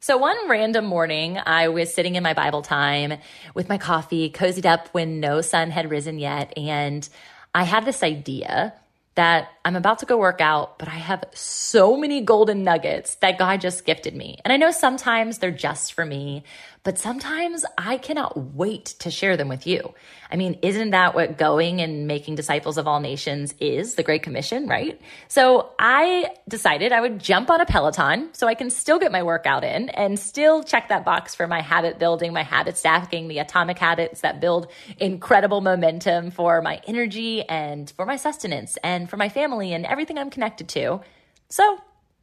So, one random morning, I was sitting in my Bible time with my coffee, cozied up when no sun had risen yet. And I had this idea that I'm about to go work out, but I have so many golden nuggets that God just gifted me. And I know sometimes they're just for me, but sometimes I cannot wait to share them with you. I mean, isn't that what going and making disciples of all nations is? The Great Commission, right? So I decided I would jump on a Peloton so I can still get my workout in and still check that box for my habit building, my habit stacking, the atomic habits that build incredible momentum for my energy and for my sustenance and for my family and everything I'm connected to. So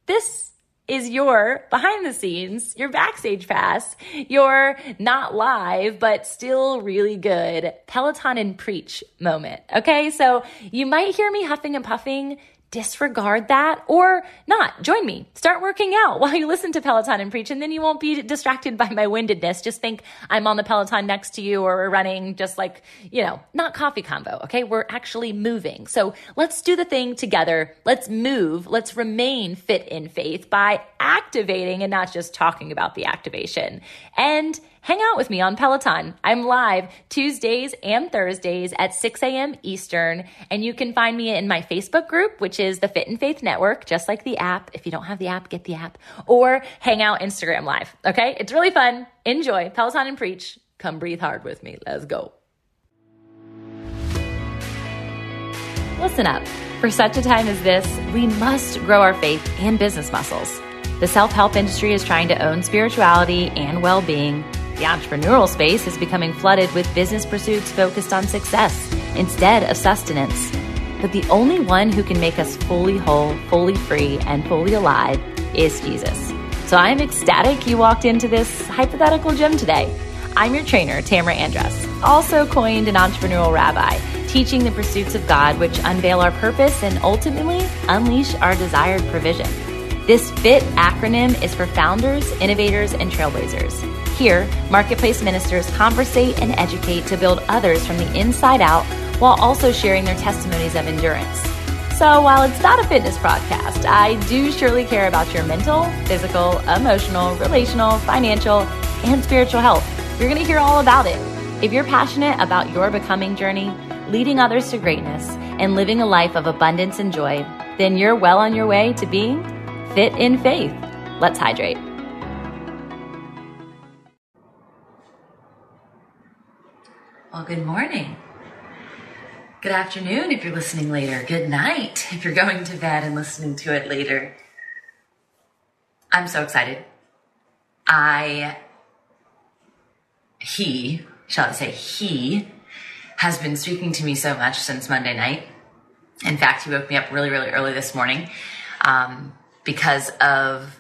this is your behind the scenes, your backstage pass, your not live, but still really good Peloton and preach moment. Okay. So you might hear me huffing and puffing disregard that or not. Join me. Start working out while you listen to Peloton and preach, and then you won't be distracted by my windedness. Just think I'm on the Peloton next to you or we're running just like, you know, not coffee combo. Okay. We're actually moving. So let's do the thing together. Let's move. Let's remain fit in faith by activating and not just talking about the activation. And hang out with me on Peloton. I'm live Tuesdays and Thursdays at 6 a.m. Eastern, and you can find me in my Facebook group, which is the Fit and Faith Network, just like the app. If you don't have the app, get the app, or hang out Instagram Live. Okay, it's really fun. Enjoy Peloton and Preach. Come breathe hard with me. Let's go. Listen up. For such a time as this, we must grow our faith and business muscles. The self help industry is trying to own spirituality and well being the entrepreneurial space is becoming flooded with business pursuits focused on success instead of sustenance. But the only one who can make us fully whole, fully free, and fully alive is Jesus. So I'm ecstatic you walked into this hypothetical gym today. I'm your trainer, Tamra Andress, also coined an entrepreneurial rabbi, teaching the pursuits of God which unveil our purpose and ultimately unleash our desired provision. This FIT acronym is for founders, innovators, and trailblazers. Here, marketplace ministers conversate and educate to build others from the inside out while also sharing their testimonies of endurance. So, while it's not a fitness podcast, I do surely care about your mental, physical, emotional, relational, financial, and spiritual health. You're going to hear all about it. If you're passionate about your becoming journey, leading others to greatness, and living a life of abundance and joy, then you're well on your way to being fit in faith. Let's hydrate. Well, good morning. Good afternoon if you're listening later. Good night if you're going to bed and listening to it later. I'm so excited. I, he, shall I say, he has been speaking to me so much since Monday night. In fact, he woke me up really, really early this morning um, because of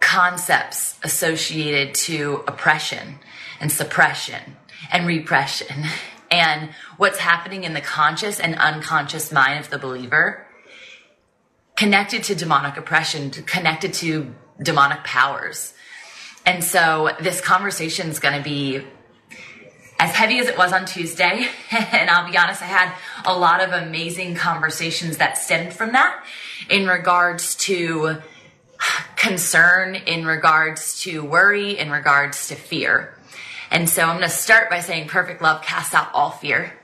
concepts associated to oppression and suppression and repression and what's happening in the conscious and unconscious mind of the believer connected to demonic oppression, connected to demonic powers. And so this conversation is going to be as heavy as it was on Tuesday. and I'll be honest, I had a lot of amazing conversations that stemmed from that in regards to concern, in regards to worry, in regards to fear. And so I'm going to start by saying perfect love casts out all fear.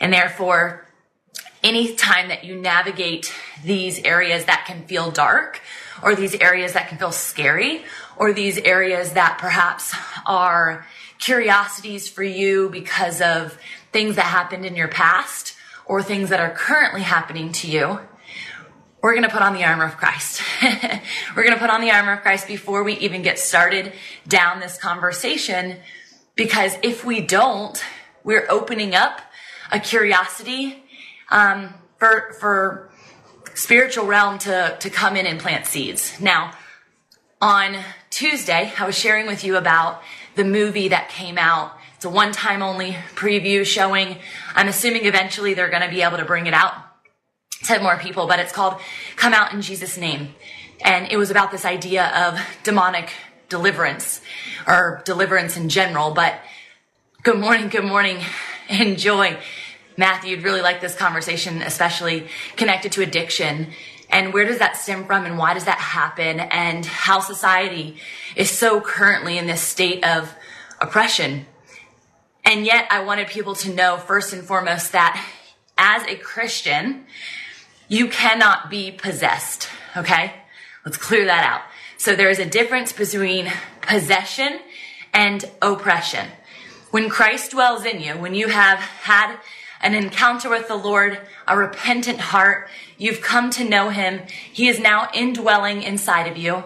And therefore, any time that you navigate these areas that can feel dark or these areas that can feel scary or these areas that perhaps are curiosities for you because of things that happened in your past or things that are currently happening to you, we're going to put on the armor of Christ. we're going to put on the armor of Christ before we even get started down this conversation because if we don't, we're opening up a curiosity um, for for spiritual realm to to come in and plant seeds. Now, on Tuesday, I was sharing with you about the movie that came out. It's a one time only preview showing. I'm assuming eventually they're going to be able to bring it out to more people, but it's called Come Out in Jesus' Name. And it was about this idea of demonic deliverance or deliverance in general. But good morning, good morning. Enjoy. Matthew, you'd really like this conversation, especially connected to addiction And where does that stem from and why does that happen and how society is so currently in this state of oppression. And yet I wanted people to know first and foremost that as a Christian, you cannot be possessed. Okay. Let's clear that out. So there is a difference between possession and oppression. When Christ dwells in you, when you have had an encounter with the Lord, a repentant heart, you've come to know him, he is now indwelling inside of you.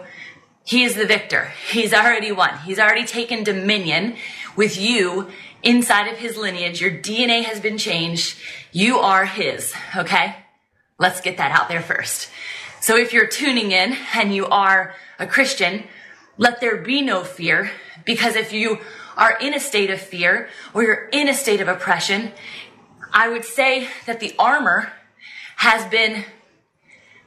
He is the victor. He's already won. He's already taken dominion with you inside of his lineage. Your DNA has been changed. You are his. Okay. Let's get that out there first. So if you're tuning in and you are a Christian, let there be no fear because if you are in a state of fear or you're in a state of oppression, I would say that the armor has been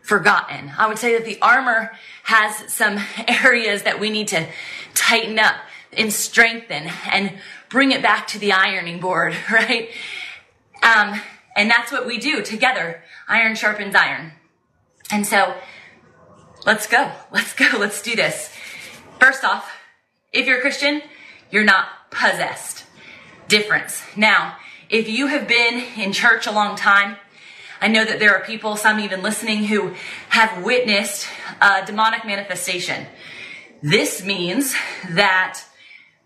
forgotten. I would say that the armor has some areas that we need to tighten up and strengthen and bring it back to the ironing board, right? Um, and that's what we do together. Iron sharpens iron. And so let's go. Let's go. Let's do this. First off, if you're a Christian, you're not possessed. Difference. Now, if you have been in church a long time, I know that there are people, some even listening, who have witnessed a demonic manifestation. This means that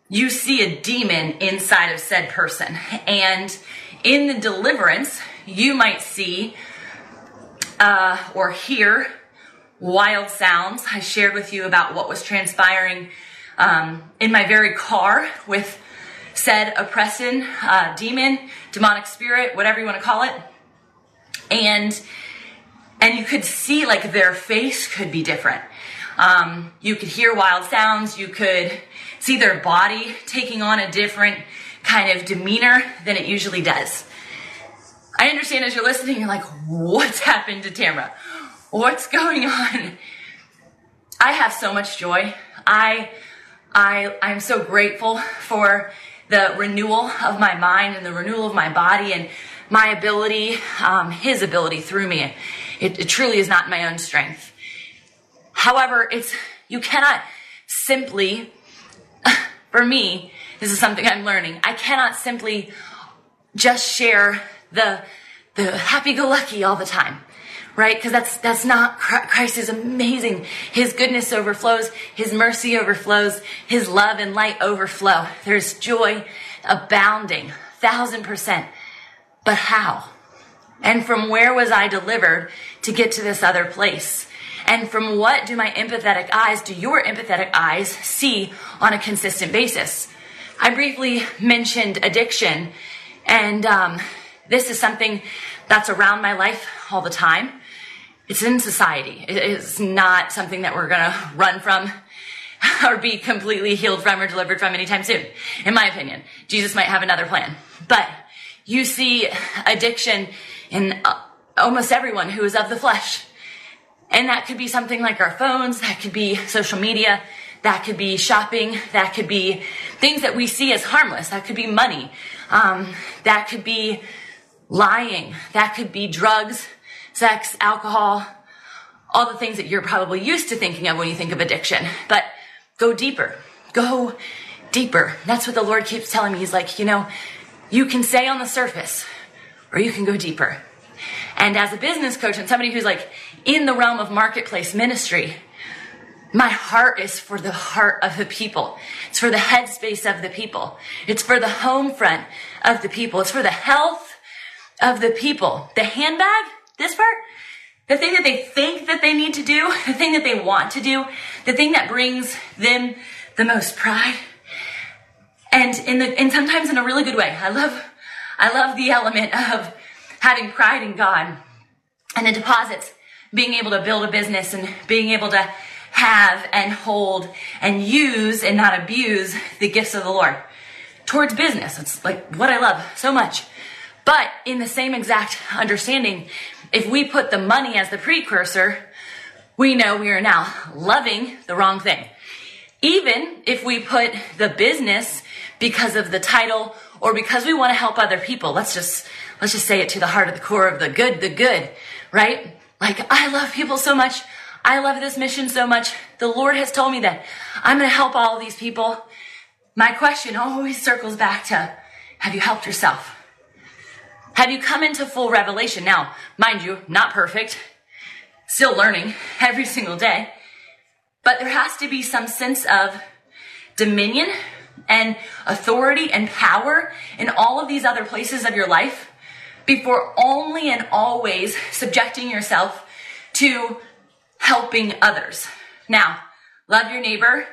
you see a demon inside of said person. And in the deliverance, you might see uh, or hear wild sounds. I shared with you about what was transpiring um, in my very car with said oppression, uh, demon, demonic spirit, whatever you want to call it. And and you could see like their face could be different. Um, you could hear wild sounds. You could see their body taking on a different kind of demeanor than it usually does. I understand as you're listening, you're like, what's happened to Tamra? What's going on? I have so much joy. I, I, I'm so grateful for the renewal of my mind and the renewal of my body and my ability, um, his ability through me. It, it truly is not my own strength. However, it's, you cannot simply, for me, this is something I'm learning. I cannot simply just share the, the happy-go-lucky all the time right? Because that's that's not Christ is amazing. His goodness overflows, His mercy overflows, His love and light overflow. There's joy abounding, thousand percent. But how? And from where was I delivered to get to this other place? And from what do my empathetic eyes, do your empathetic eyes see on a consistent basis? I briefly mentioned addiction, and um, this is something that's around my life all the time. It's in society. It's not something that we're gonna run from or be completely healed from or delivered from anytime soon, in my opinion. Jesus might have another plan. But you see addiction in uh, almost everyone who is of the flesh. And that could be something like our phones, that could be social media, that could be shopping, that could be things that we see as harmless, that could be money, um, that could be lying, that could be drugs, sex, alcohol, all the things that you're probably used to thinking of when you think of addiction. But go deeper. Go deeper. That's what the Lord keeps telling me. He's like, you know, you can stay on the surface or you can go deeper. And as a business coach and somebody who's like in the realm of marketplace ministry, my heart is for the heart of the people. It's for the headspace of the people. It's for the home front of the people. It's for the health of the people. The handbag, this part, the thing that they think that they need to do, the thing that they want to do, the thing that brings them the most pride. And in the, and sometimes in a really good way. I love, I love the element of having pride in God and the deposits, being able to build a business and being able to have and hold and use and not abuse the gifts of the Lord towards business. It's like what I love so much. But in the same exact understanding, if we put the money as the precursor, we know we are now loving the wrong thing. Even if we put the business because of the title or because we want to help other people, let's just let's just say it to the heart of the core of the good, the good, right? like, I love people so much. I love this mission so much. The Lord has told me that I'm going to help all these people. My question always circles back to, have you helped yourself? Have you come into full revelation? Now, mind you, not perfect, still learning every single day, but there has to be some sense of dominion and authority and power in all of these other places of your life before only and always subjecting yourself to helping others. Now, love your neighbor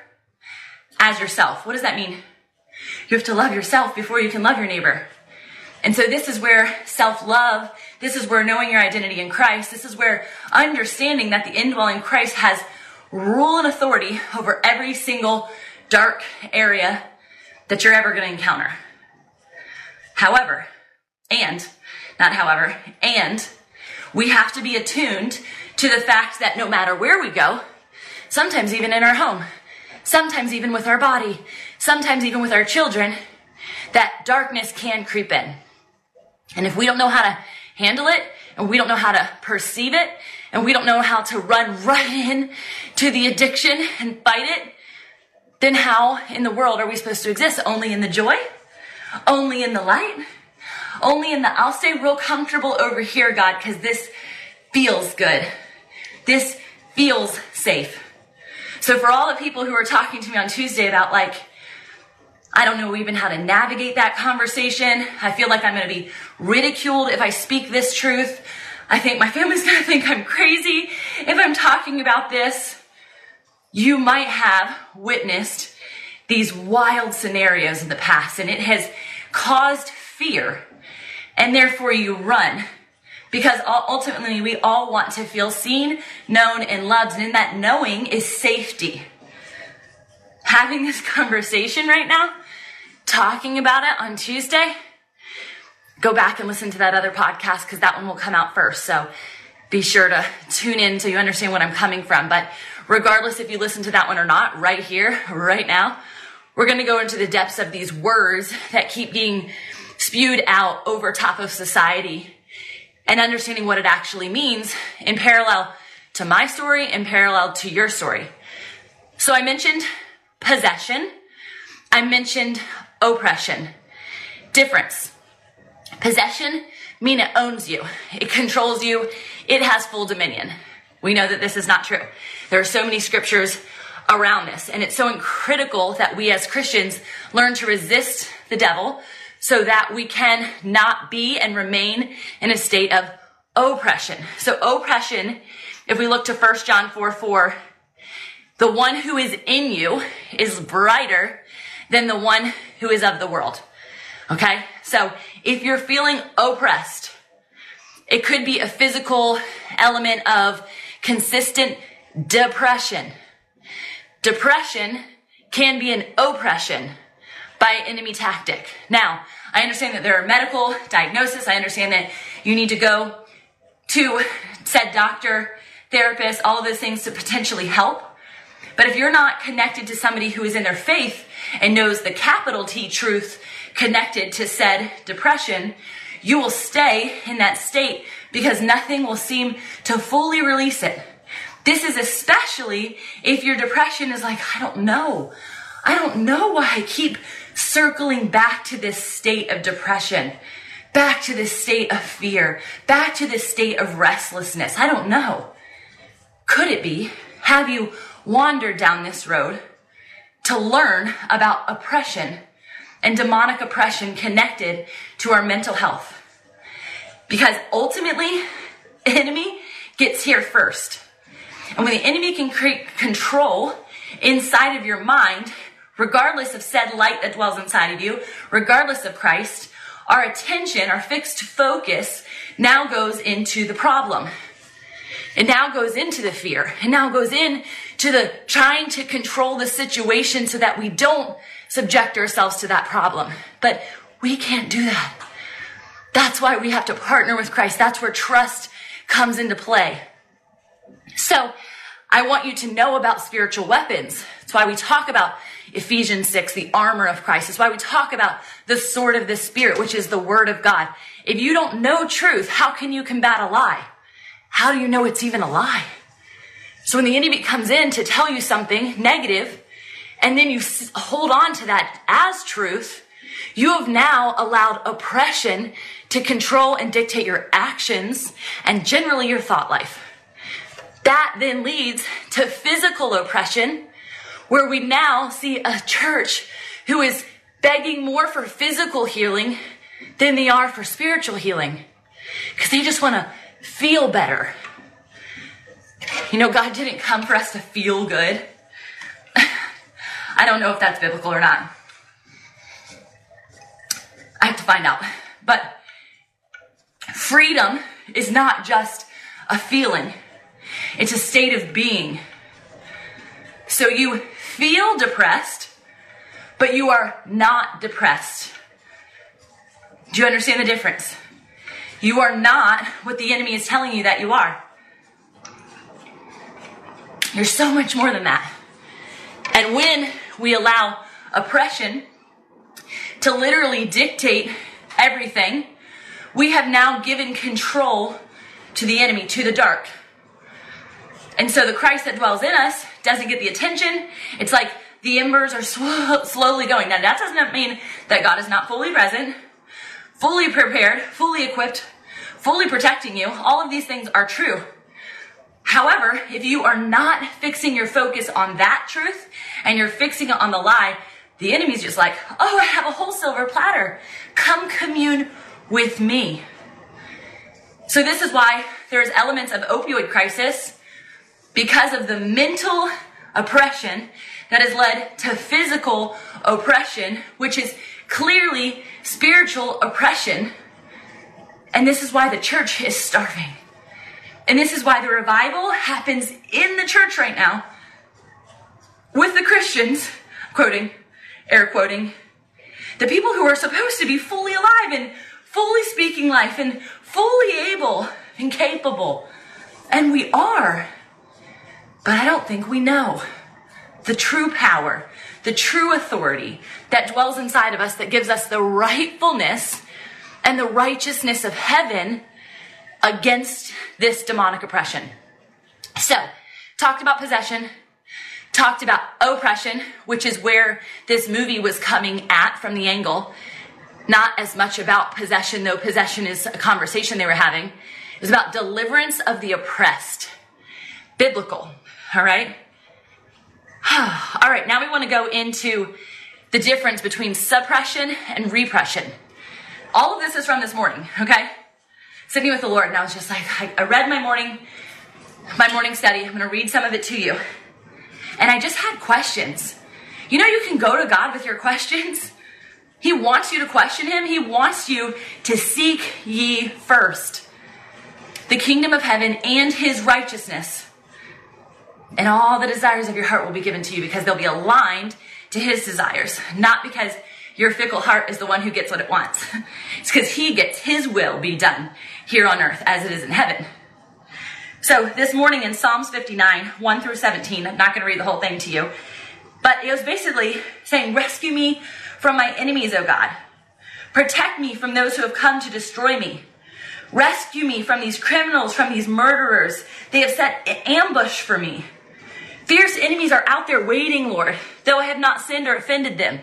as yourself. What does that mean? You have to love yourself before you can love your neighbor. And so this is where self-love, this is where knowing your identity in Christ, this is where understanding that the indwelling Christ has rule and authority over every single dark area that you're ever going to encounter. However, and, not however, and we have to be attuned to the fact that no matter where we go, sometimes even in our home, sometimes even with our body, sometimes even with our children, that darkness can creep in. And if we don't know how to handle it, and we don't know how to perceive it, and we don't know how to run right in to the addiction and fight it, then how in the world are we supposed to exist? Only in the joy? Only in the light? Only in the, I'll stay real comfortable over here, God, because this feels good. This feels safe. So for all the people who were talking to me on Tuesday about like, I don't know even how to navigate that conversation. I feel like I'm going to be ridiculed if I speak this truth. I think my family's going to think I'm crazy if I'm talking about this. You might have witnessed these wild scenarios in the past and it has caused fear and therefore you run because ultimately we all want to feel seen, known, and loved. And in that knowing is safety. Having this conversation right now talking about it on Tuesday, go back and listen to that other podcast because that one will come out first. So be sure to tune in so you understand what I'm coming from. But regardless if you listen to that one or not, right here, right now, we're going to go into the depths of these words that keep being spewed out over top of society and understanding what it actually means in parallel to my story and parallel to your story. So I mentioned possession. I mentioned oppression. Difference. Possession mean it owns you. It controls you. It has full dominion. We know that this is not true. There are so many scriptures around this, and it's so critical that we as Christians learn to resist the devil so that we can not be and remain in a state of oppression. So oppression, if we look to 1 John 4, 4, the one who is in you is brighter than the one who is of the world. Okay? So if you're feeling oppressed, it could be a physical element of consistent depression. Depression can be an oppression by enemy tactic. Now, I understand that there are medical diagnosis. I understand that you need to go to said doctor, therapist, all of those things to potentially help. But if you're not connected to somebody who is in their faith and knows the capital T truth connected to said depression, you will stay in that state because nothing will seem to fully release it. This is especially if your depression is like, I don't know. I don't know why I keep circling back to this state of depression, back to this state of fear, back to this state of restlessness. I don't know. Could it be? Have you wandered down this road to learn about oppression and demonic oppression connected to our mental health. Because ultimately, the enemy gets here first. And when the enemy can create control inside of your mind, regardless of said light that dwells inside of you, regardless of Christ, our attention, our fixed focus now goes into the problem. It now goes into the fear. It now goes in to the trying to control the situation so that we don't subject ourselves to that problem. But we can't do that. That's why we have to partner with Christ. That's where trust comes into play. So I want you to know about spiritual weapons. That's why we talk about Ephesians 6, the armor of Christ. That's why we talk about the sword of the Spirit, which is the word of God. If you don't know truth, how can you combat a lie? how do you know it's even a lie? So when the enemy comes in to tell you something negative, and then you hold on to that as truth, you have now allowed oppression to control and dictate your actions and generally your thought life. That then leads to physical oppression, where we now see a church who is begging more for physical healing than they are for spiritual healing. Because they just want to feel better. You know, God didn't come for us to feel good. I don't know if that's biblical or not. I have to find out. But freedom is not just a feeling, it's a state of being. So you feel depressed, but you are not depressed. Do you understand the difference? You are not what the enemy is telling you that you are. You're so much more than that. And when we allow oppression to literally dictate everything, we have now given control to the enemy, to the dark. And so the Christ that dwells in us doesn't get the attention. It's like the embers are sw- slowly going. Now, that doesn't mean that God is not fully present, fully prepared, fully equipped, fully protecting you. All of these things are true. However, if you are not fixing your focus on that truth and you're fixing it on the lie, the enemy's just like, oh, I have a whole silver platter. Come commune with me. So this is why there's elements of opioid crisis because of the mental oppression that has led to physical oppression, which is clearly spiritual oppression. And this is why the church is starving. And this is why the revival happens in the church right now with the Christians, quoting, air quoting, the people who are supposed to be fully alive and fully speaking life and fully able and capable. And we are. But I don't think we know the true power, the true authority that dwells inside of us that gives us the rightfulness and the righteousness of heaven against this demonic oppression. So, talked about possession, talked about oppression, which is where this movie was coming at from the angle. Not as much about possession, though possession is a conversation they were having. It was about deliverance of the oppressed. Biblical, all right? all right, now we want to go into the difference between suppression and repression. All of this is from this morning, okay? Sitting with the Lord, and I was just like, I, I read my morning, my morning study. I'm going to read some of it to you. And I just had questions. You know, you can go to God with your questions. He wants you to question Him, He wants you to seek ye first the kingdom of heaven and His righteousness. And all the desires of your heart will be given to you because they'll be aligned to His desires, not because your fickle heart is the one who gets what it wants. It's because He gets His will be done here on earth as it is in heaven. So this morning in Psalms 59, 1 through 17, I'm not going to read the whole thing to you, but it was basically saying, Rescue me from my enemies, O God. Protect me from those who have come to destroy me. Rescue me from these criminals, from these murderers. They have set ambush for me. Fierce enemies are out there waiting, Lord, though I have not sinned or offended them.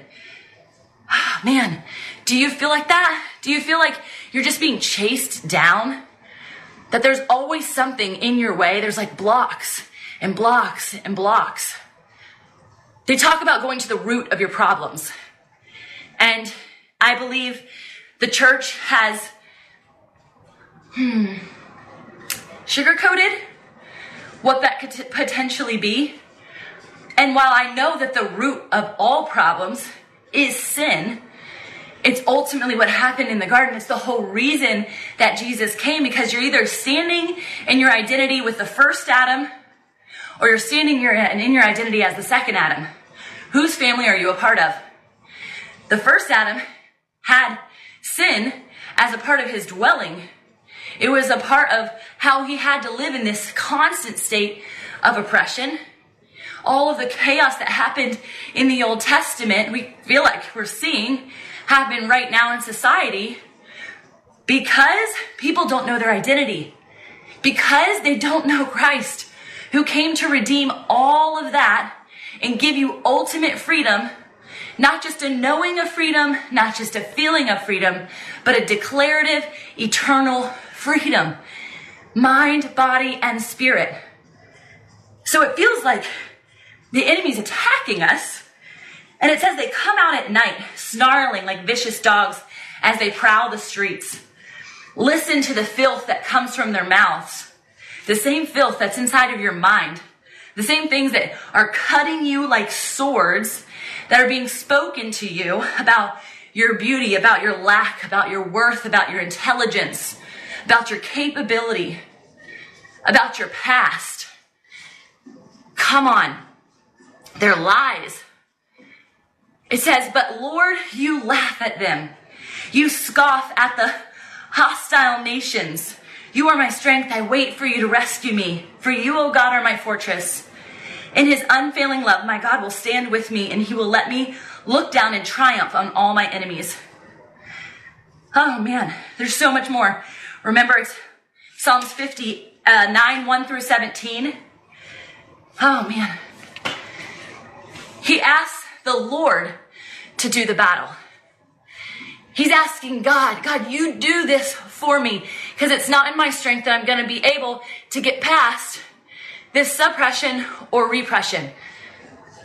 Ah, man, do you feel like that? Do you feel like you're just being chased down? that there's always something in your way. There's like blocks and blocks and blocks. They talk about going to the root of your problems. And I believe the church has hmm, sugarcoated what that could t- potentially be. And while I know that the root of all problems is sin, it's ultimately what happened in the garden. It's the whole reason that Jesus came because you're either standing in your identity with the first Adam or you're standing in your identity as the second Adam. Whose family are you a part of? The first Adam had sin as a part of his dwelling. It was a part of how he had to live in this constant state of oppression. All of the chaos that happened in the Old Testament, we feel like we're seeing happen right now in society because people don't know their identity. because they don't know Christ, who came to redeem all of that and give you ultimate freedom, not just a knowing of freedom, not just a feeling of freedom, but a declarative, eternal freedom. Mind, body, and spirit. So it feels like the enemy's attacking us. And it says they come out at night, snarling like vicious dogs as they prowl the streets. Listen to the filth that comes from their mouths. The same filth that's inside of your mind. The same things that are cutting you like swords that are being spoken to you about your beauty, about your lack, about your worth, about your intelligence, about your capability, about your past. Come on. They're lies. It says, But Lord, you laugh at them. You scoff at the hostile nations. You are my strength. I wait for you to rescue me. For you, O God, are my fortress. In his unfailing love, my God will stand with me and he will let me look down in triumph on all my enemies. Oh man, there's so much more. Remember, it's Psalms 50, uh, 9, 1 through 17. Oh man. He asks the Lord to do the battle. He's asking God, God, you do this for me because it's not in my strength that I'm going to be able to get past this suppression or repression.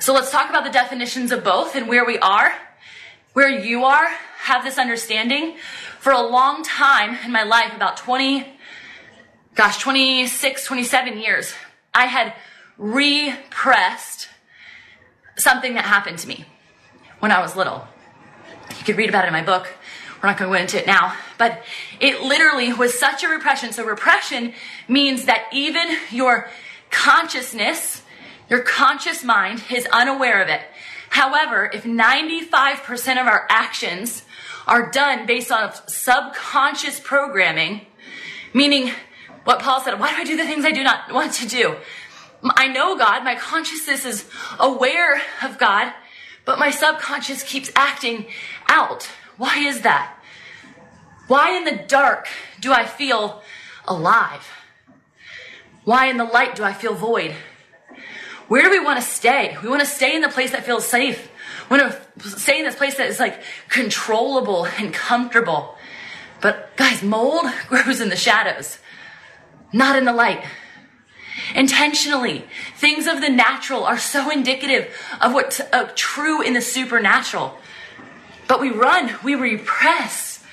So let's talk about the definitions of both and where we are, where you are, have this understanding. For a long time in my life, about 20, gosh, 26, 27 years, I had repressed something that happened to me when I was little. You could read about it in my book. We're not going to go into it now, but it literally was such a repression. So repression means that even your consciousness, your conscious mind is unaware of it. However, if 95% of our actions are done based on subconscious programming, meaning what Paul said, why do I do the things I do not want to do? I know God, my consciousness is aware of God, but my subconscious keeps acting out. Why is that? Why in the dark do I feel alive? Why in the light do I feel void? Where do we want to stay? We want to stay in the place that feels safe. We want to stay in this place that is like controllable and comfortable. But guys, mold grows in the shadows, not in the light intentionally. Things of the natural are so indicative of what's uh, true in the supernatural. But we run, we repress.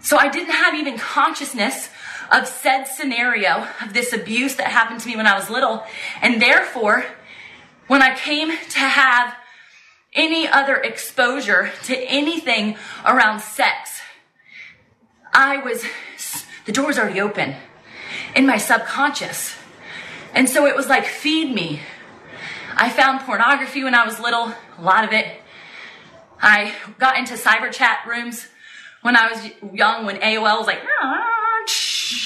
So I didn't have even consciousness of said scenario of this abuse that happened to me when I was little. And therefore, when I came to have any other exposure to anything around sex, I was, the door's already open in my subconscious. And so it was like, feed me. I found pornography when I was little, a lot of it. I got into cyber chat rooms when I was young, when AOL was like, ah,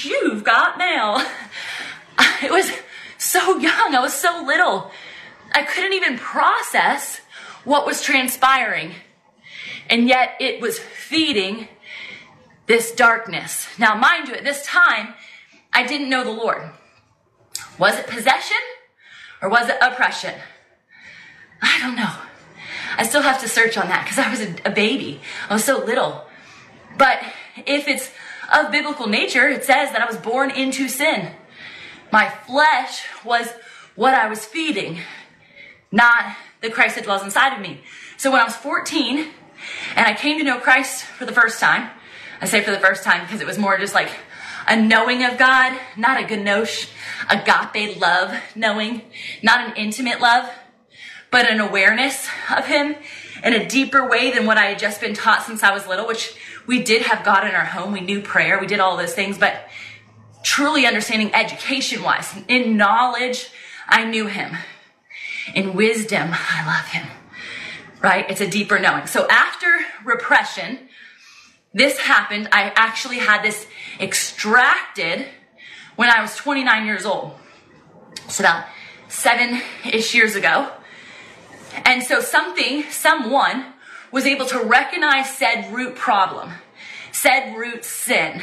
you've got mail. It was so young, I was so little. I couldn't even process what was transpiring. And yet it was feeding this darkness. Now, mind you, at this time, I didn't know the Lord. Was it possession or was it oppression? I don't know. I still have to search on that because I was a, a baby. I was so little. But if it's of biblical nature, it says that I was born into sin. My flesh was what I was feeding, not the Christ that dwells inside of me. So when I was 14 and I came to know Christ for the first time, I say for the first time because it was more just like a knowing of God, not a ginosko, agape love knowing, not an intimate love, but an awareness of Him in a deeper way than what I had just been taught since I was little, which we did have God in our home. We knew prayer. We did all those things, but truly understanding education wise, in knowledge, I knew Him. In wisdom, I love Him. Right? It's a deeper knowing. So after repression, this happened. I actually had this extracted when I was 29 years old. So about seven ish years ago. And so something, someone was able to recognize said root problem, said root sin.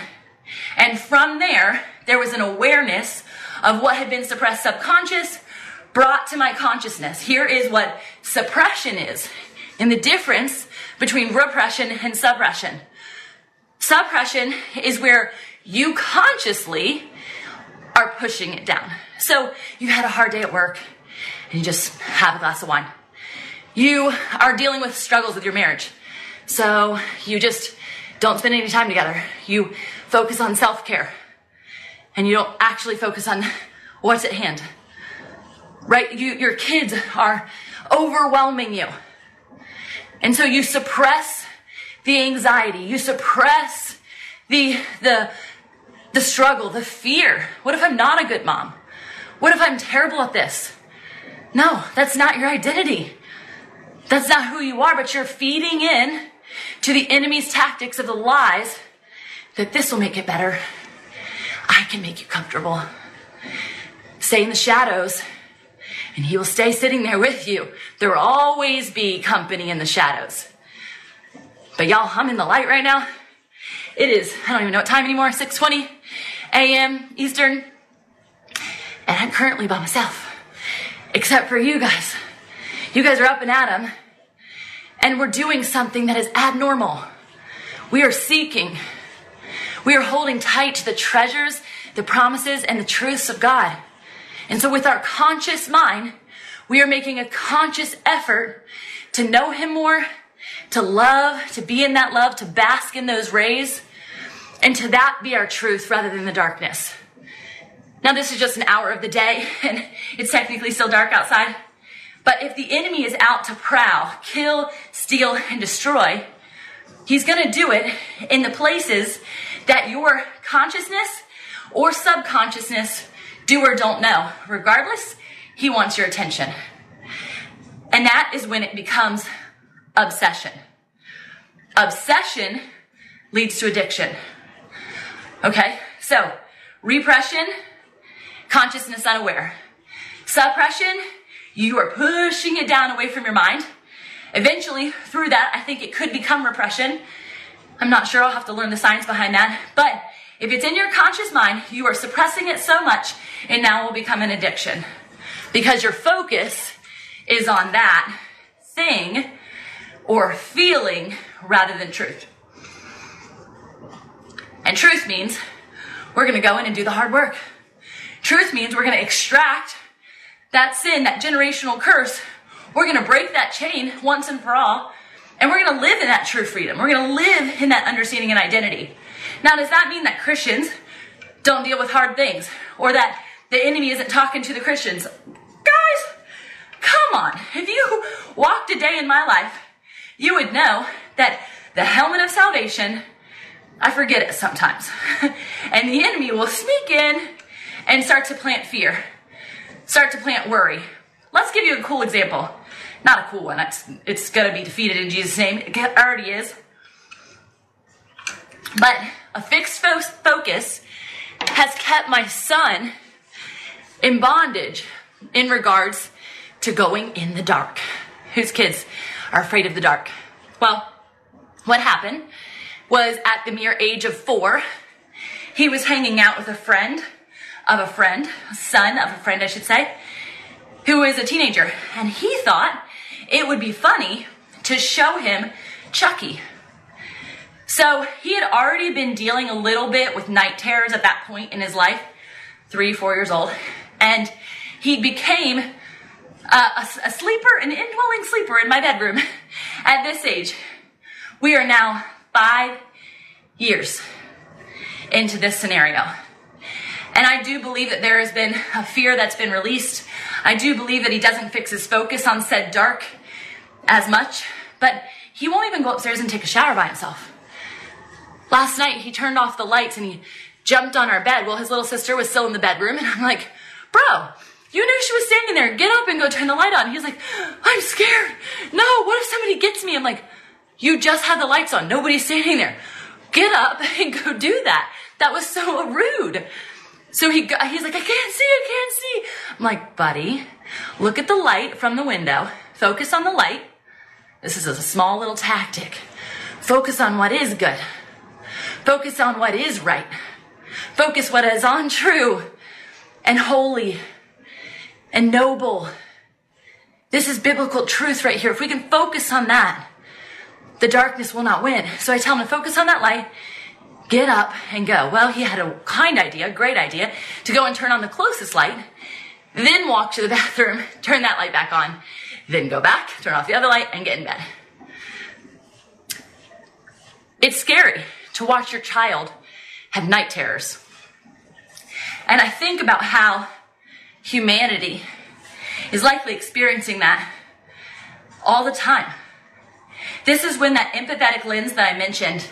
And from there, there was an awareness of what had been suppressed subconscious brought to my consciousness. Here is what suppression is and the difference between repression and suppression. Suppression is where you consciously are pushing it down. So you had a hard day at work and you just have a glass of wine. You are dealing with struggles with your marriage. So you just don't spend any time together. You focus on self care and you don't actually focus on what's at hand. Right? You, your kids are overwhelming you. And so you suppress the anxiety, you suppress the, the, the struggle, the fear. What if I'm not a good mom? What if I'm terrible at this? No, that's not your identity. That's not who you are, but you're feeding in to the enemy's tactics of the lies that this will make it better. I can make you comfortable. Stay in the shadows, and he will stay sitting there with you. There will always be company in the shadows. But y'all, I'm in the light right now. It is, I don't even know what time anymore, 6:20 a.m. Eastern. And I'm currently by myself. Except for you guys. You guys are up and at 'em and we're doing something that is abnormal. We are seeking. We are holding tight to the treasures, the promises, and the truths of God. And so, with our conscious mind, we are making a conscious effort to know Him more, to love, to be in that love, to bask in those rays, and to that be our truth rather than the darkness. Now, this is just an hour of the day, and it's technically still dark outside. But if the enemy is out to prowl, kill, steal, and destroy, he's going to do it in the places that your consciousness or subconsciousness do or don't know. Regardless, he wants your attention. And that is when it becomes obsession. Obsession leads to addiction. Okay? So, repression, consciousness unaware. Suppression, you are pushing it down away from your mind. Eventually, through that, I think it could become repression. I'm not sure, I'll have to learn the science behind that. But if it's in your conscious mind, you are suppressing it so much, it now will become an addiction. Because your focus is on that thing or feeling rather than truth. And truth means we're going to go in and do the hard work. Truth means we're going to extract that sin, that generational curse, we're going to break that chain once and for all. And we're going to live in that true freedom. We're going to live in that understanding and identity. Now, does that mean that Christians don't deal with hard things or that the enemy isn't talking to the Christians? Guys, come on. If you walked a day in my life, you would know that the helmet of salvation, I forget it sometimes. and the enemy will sneak in and start to plant fear start to plant worry. Let's give you a cool example. Not a cool one. It's, it's going to be defeated in Jesus' name. It already is. But a fixed fo- focus has kept my son in bondage in regards to going in the dark. Whose kids are afraid of the dark? Well, what happened was at the mere age of four, he was hanging out with a friend of a friend, son of a friend, I should say, who was a teenager. And he thought it would be funny to show him Chucky. So he had already been dealing a little bit with night terrors at that point in his life, three, four years old. And he became a, a, sleeper, an indwelling sleeper in my bedroom at this age. We are now five years into this scenario. And I do believe that there has been a fear that's been released. I do believe that he doesn't fix his focus on said dark as much, but he won't even go upstairs and take a shower by himself. Last night, he turned off the lights and he jumped on our bed while his little sister was still in the bedroom. And I'm like, bro, you knew she was standing there. Get up and go turn the light on. He's like, I'm scared. No, what if somebody gets me? I'm like, you just had the lights on. Nobody's standing there. Get up and go do that. That was so rude. So he he's like, I can't see, I can't see. I'm like, buddy, look at the light from the window. Focus on the light. This is a small little tactic. Focus on what is good. Focus on what is right. focus what is on true and holy and noble. This is biblical truth right here. If we can focus on that, the darkness will not win. So I tell him to focus on that light, get up and go. Well, he had a kind idea, great idea, to go and turn on the closest light, then walk to the bathroom, turn that light back on, then go back, turn off the other light, and get in bed. It's scary to watch your child have night terrors. And I think about how humanity is likely experiencing that all the time. This is when that empathetic lens that I mentioned,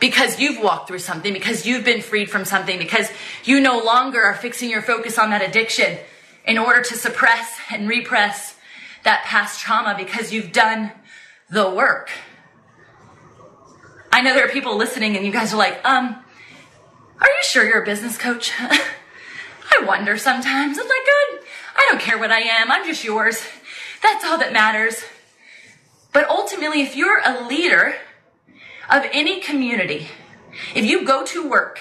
because you've walked through something, because you've been freed from something, because you no longer are fixing your focus on that addiction in order to suppress and repress that past trauma because you've done the work. I know there are people listening and you guys are like, um, are you sure you're a business coach? I wonder sometimes. I'm like, good. I don't care what I am. I'm just yours. That's all that matters. But ultimately, if you're a leader of any community, if you go to work,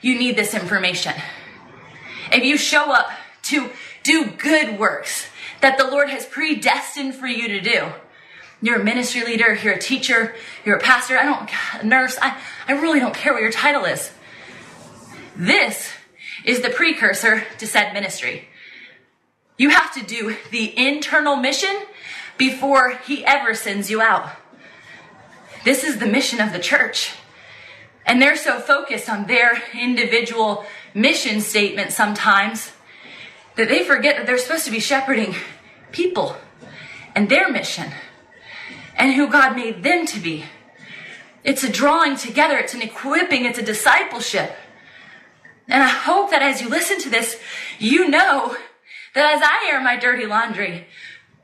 you need this information. If you show up to do good works that the Lord has predestined for you to do, you're a ministry leader, you're a teacher, you're a pastor, I don't, a nurse, I, I really don't care what your title is. This is the precursor to said ministry. You have to do the internal mission before he ever sends you out. This is the mission of the church. And they're so focused on their individual mission statement sometimes that they forget that they're supposed to be shepherding people and their mission and who God made them to be. It's a drawing together, it's an equipping, it's a discipleship. And I hope that as you listen to this, you know that as I air my dirty laundry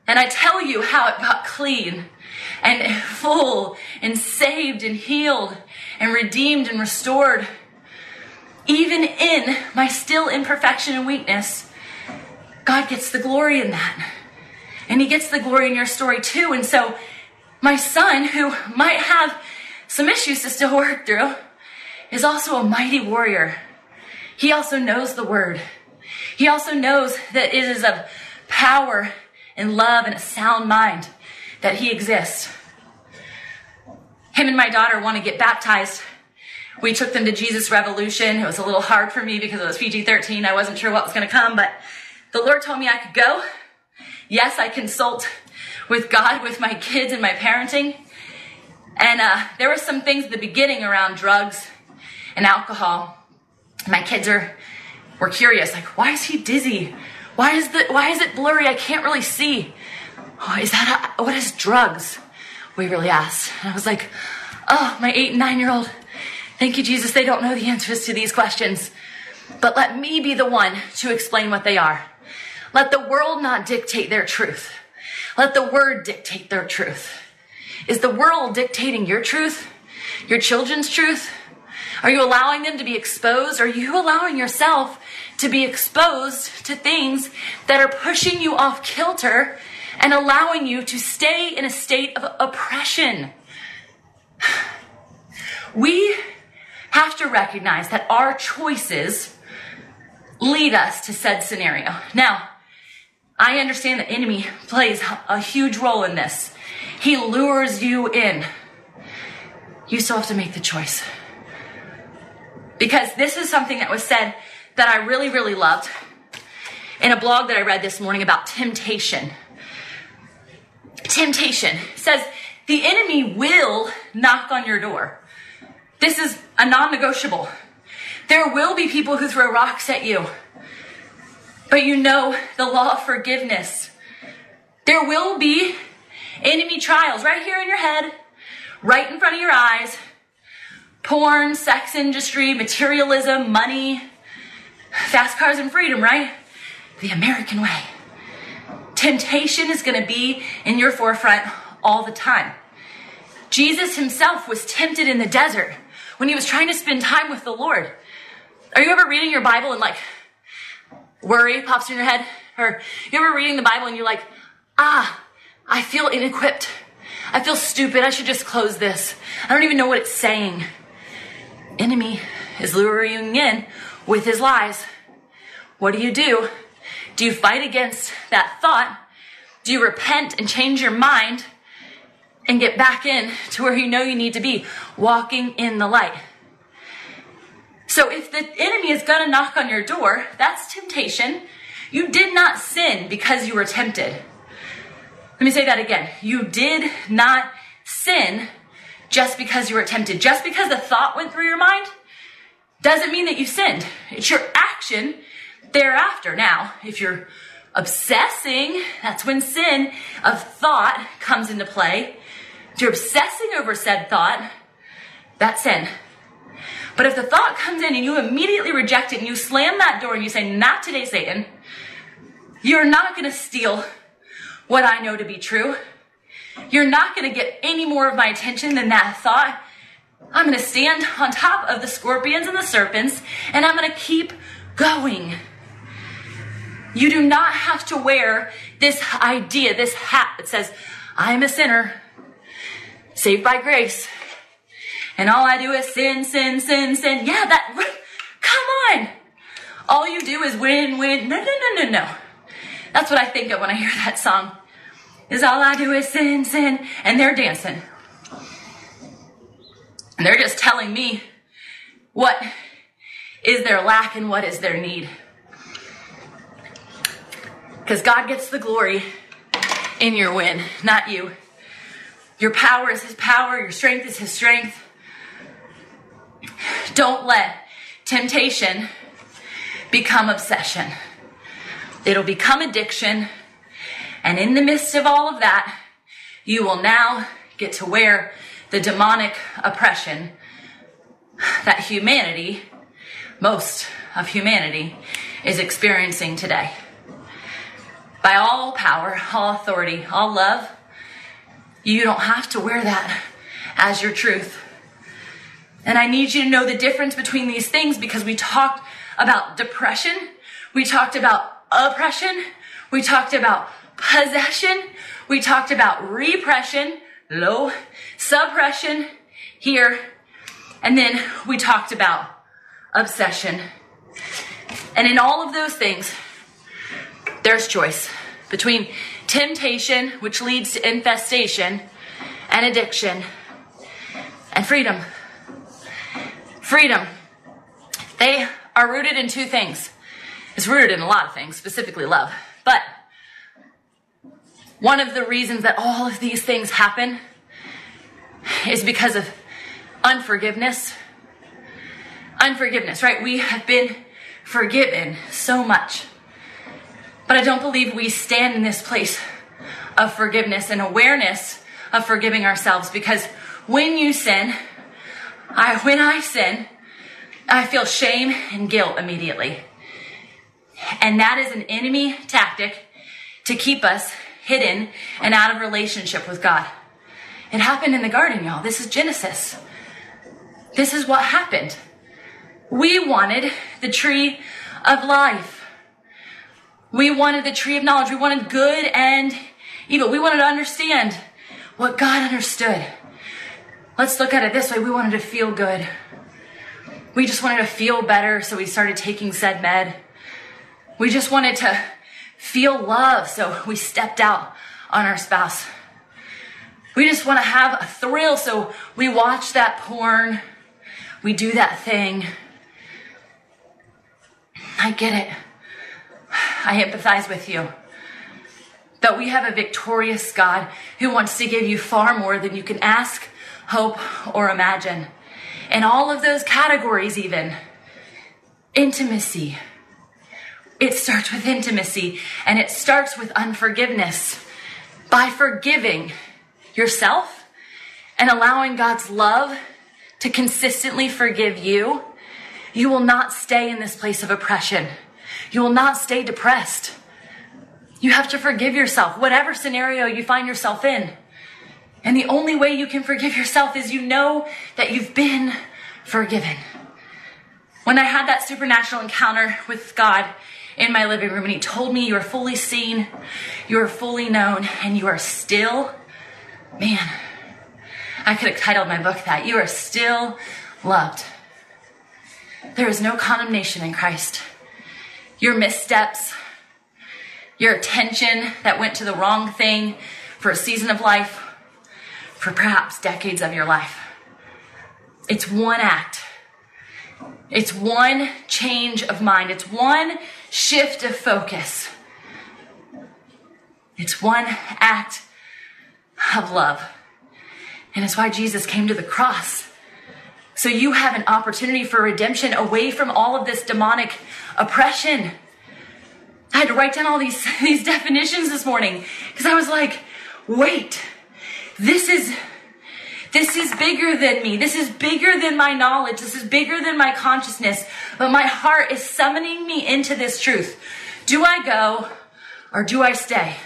and I tell you how it got clean and full and saved and healed and redeemed and restored, even in my still imperfection and weakness, God gets the glory in that. And He gets the glory in your story too. And so, my son, who might have some issues to still work through, is also a mighty warrior he also knows the word. He also knows that it is of power and love and a sound mind that he exists. Him and my daughter want to get baptized. We took them to Jesus Revolution. It was a little hard for me because it was PG 13. I wasn't sure what was going to come, but the Lord told me I could go. Yes, I consult with God, with my kids and my parenting. And uh, there were some things at the beginning around drugs and alcohol my kids are were curious, like, why is he dizzy? Why is the why is it blurry? I can't really see. Oh, is that a, what is drugs? We really asked. And I was like, oh, my eight and nine year old. Thank you, Jesus. They don't know the answers to these questions. But let me be the one to explain what they are. Let the world not dictate their truth. Let the word dictate their truth. Is the world dictating your truth? Your children's truth? Are you allowing them to be exposed? Are you allowing yourself to be exposed to things that are pushing you off kilter and allowing you to stay in a state of oppression? We have to recognize that our choices lead us to said scenario. Now, I understand the enemy plays a huge role in this. He lures you in. You still have to make the choice because this is something that was said that I really, really loved in a blog that I read this morning about temptation. Temptation says the enemy will knock on your door. This is a non negotiable. There will be people who throw rocks at you, but you know the law of forgiveness. There will be enemy trials right here in your head, right in front of your eyes, porn, sex industry, materialism, money, fast cars and freedom, right? The American way. Temptation is going to be in your forefront all the time. Jesus himself was tempted in the desert when he was trying to spend time with the Lord. Are you ever reading your Bible and like worry pops in your head? Or you ever reading the Bible and you're like, ah, I feel inequipped. I feel stupid. I should just close this. I don't even know what it's saying enemy is luring you in with his lies. What do you do? Do you fight against that thought? Do you repent and change your mind and get back in to where you know you need to be, walking in the light? So if the enemy is going to knock on your door, that's temptation. You did not sin because you were tempted. Let me say that again. You did not sin just because you were tempted. Just because a thought went through your mind doesn't mean that you sinned. It's your action thereafter. Now, if you're obsessing, that's when sin of thought comes into play. If you're obsessing over said thought, that's sin. But if the thought comes in and you immediately reject it and you slam that door and you say, Not today, Satan, you're not going to steal what I know to be true. You're not going to get any more of my attention than that thought. I'm going to stand on top of the scorpions and the serpents and I'm going to keep going. You do not have to wear this idea, this hat that says, I am a sinner, saved by grace. And all I do is sin, sin, sin, sin. Yeah, that, come on. All you do is win, win. No, no, no, no, no. That's what I think of when I hear that song. Is all I do is sin, sin, and they're dancing. They're just telling me what is their lack and what is their need. Because God gets the glory in your win, not you. Your power is His power, your strength is His strength. Don't let temptation become obsession. It'll become addiction. And in the midst of all of that, you will now get to wear the demonic oppression that humanity, most of humanity, is experiencing today. By all power, all authority, all love, you don't have to wear that as your truth. And I need you to know the difference between these things because we talked about depression, we talked about oppression. We talked about possession. We talked about repression, low, suppression here. And then we talked about obsession. And in all of those things, there's choice between temptation, which leads to infestation, and addiction, and freedom. Freedom. They are rooted in two things it's rooted in a lot of things, specifically love. But one of the reasons that all of these things happen is because of unforgiveness. Unforgiveness, right? We have been forgiven so much. But I don't believe we stand in this place of forgiveness and awareness of forgiving ourselves because when you sin, I, when I sin, I feel shame and guilt immediately. And that is an enemy tactic to keep us hidden and out of relationship with God. It happened in the garden, y'all. This is Genesis. This is what happened. We wanted the tree of life. We wanted the tree of knowledge. We wanted good and evil. We wanted to understand what God understood. Let's look at it this way. We wanted to feel good. We just wanted to feel better, so we started taking said med. We just wanted to feel love, so we stepped out on our spouse. We just want to have a thrill, so we watch that porn. We do that thing. I get it. I empathize with you. But we have a victorious God who wants to give you far more than you can ask, hope, or imagine. In all of those categories, even intimacy, it starts with intimacy and it starts with unforgiveness. By forgiving yourself and allowing God's love to consistently forgive you, you will not stay in this place of oppression. You will not stay depressed. You have to forgive yourself, whatever scenario you find yourself in. And the only way you can forgive yourself is you know that you've been forgiven. When I had that supernatural encounter with God, in my living room and he told me you are fully seen, you are fully known, and you are still, man, I could have titled my book that. You are still loved. There is no condemnation in Christ. Your missteps, your attention that went to the wrong thing for a season of life, for perhaps decades of your life. It's one act. It's one change of mind. It's one shift of focus. It's one act of love. And it's why Jesus came to the cross. So you have an opportunity for redemption away from all of this demonic oppression. I had to write down all these, these definitions this morning because I was like, wait, this is this is bigger than me. This is bigger than my knowledge. This is bigger than my consciousness. But my heart is summoning me into this truth. Do I go or do I stay?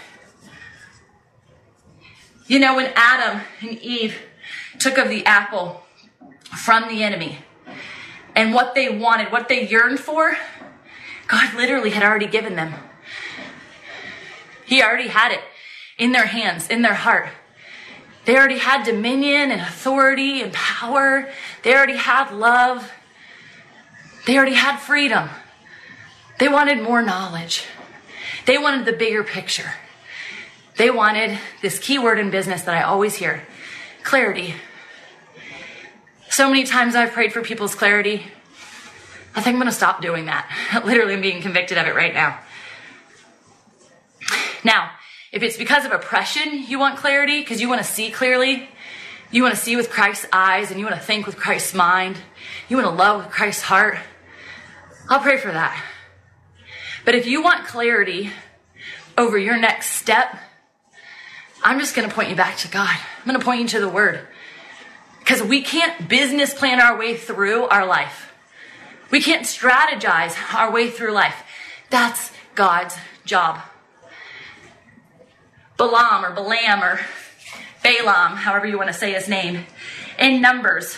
You know, when Adam and Eve took of the apple from the enemy and what they wanted, what they yearned for, God literally had already given them. He already had it in their hands, in their heart. They already had dominion and authority and power. They already had love. They already had freedom. They wanted more knowledge. They wanted the bigger picture. They wanted this key word in business that I always hear clarity. So many times I've prayed for people's clarity. I think I'm going to stop doing that. Literally, I'm being convicted of it right now. Now, if it's because of oppression you want clarity, because you want to see clearly, you want to see with Christ's eyes and you want to think with Christ's mind, you want to love with Christ's heart, I'll pray for that. But if you want clarity over your next step, I'm just going to point you back to God. I'm going to point you to the Word. Because we can't business plan our way through our life. We can't strategize our way through life. That's God's job. Balaam or Balaam or Balaam, however you want to say his name, in Numbers.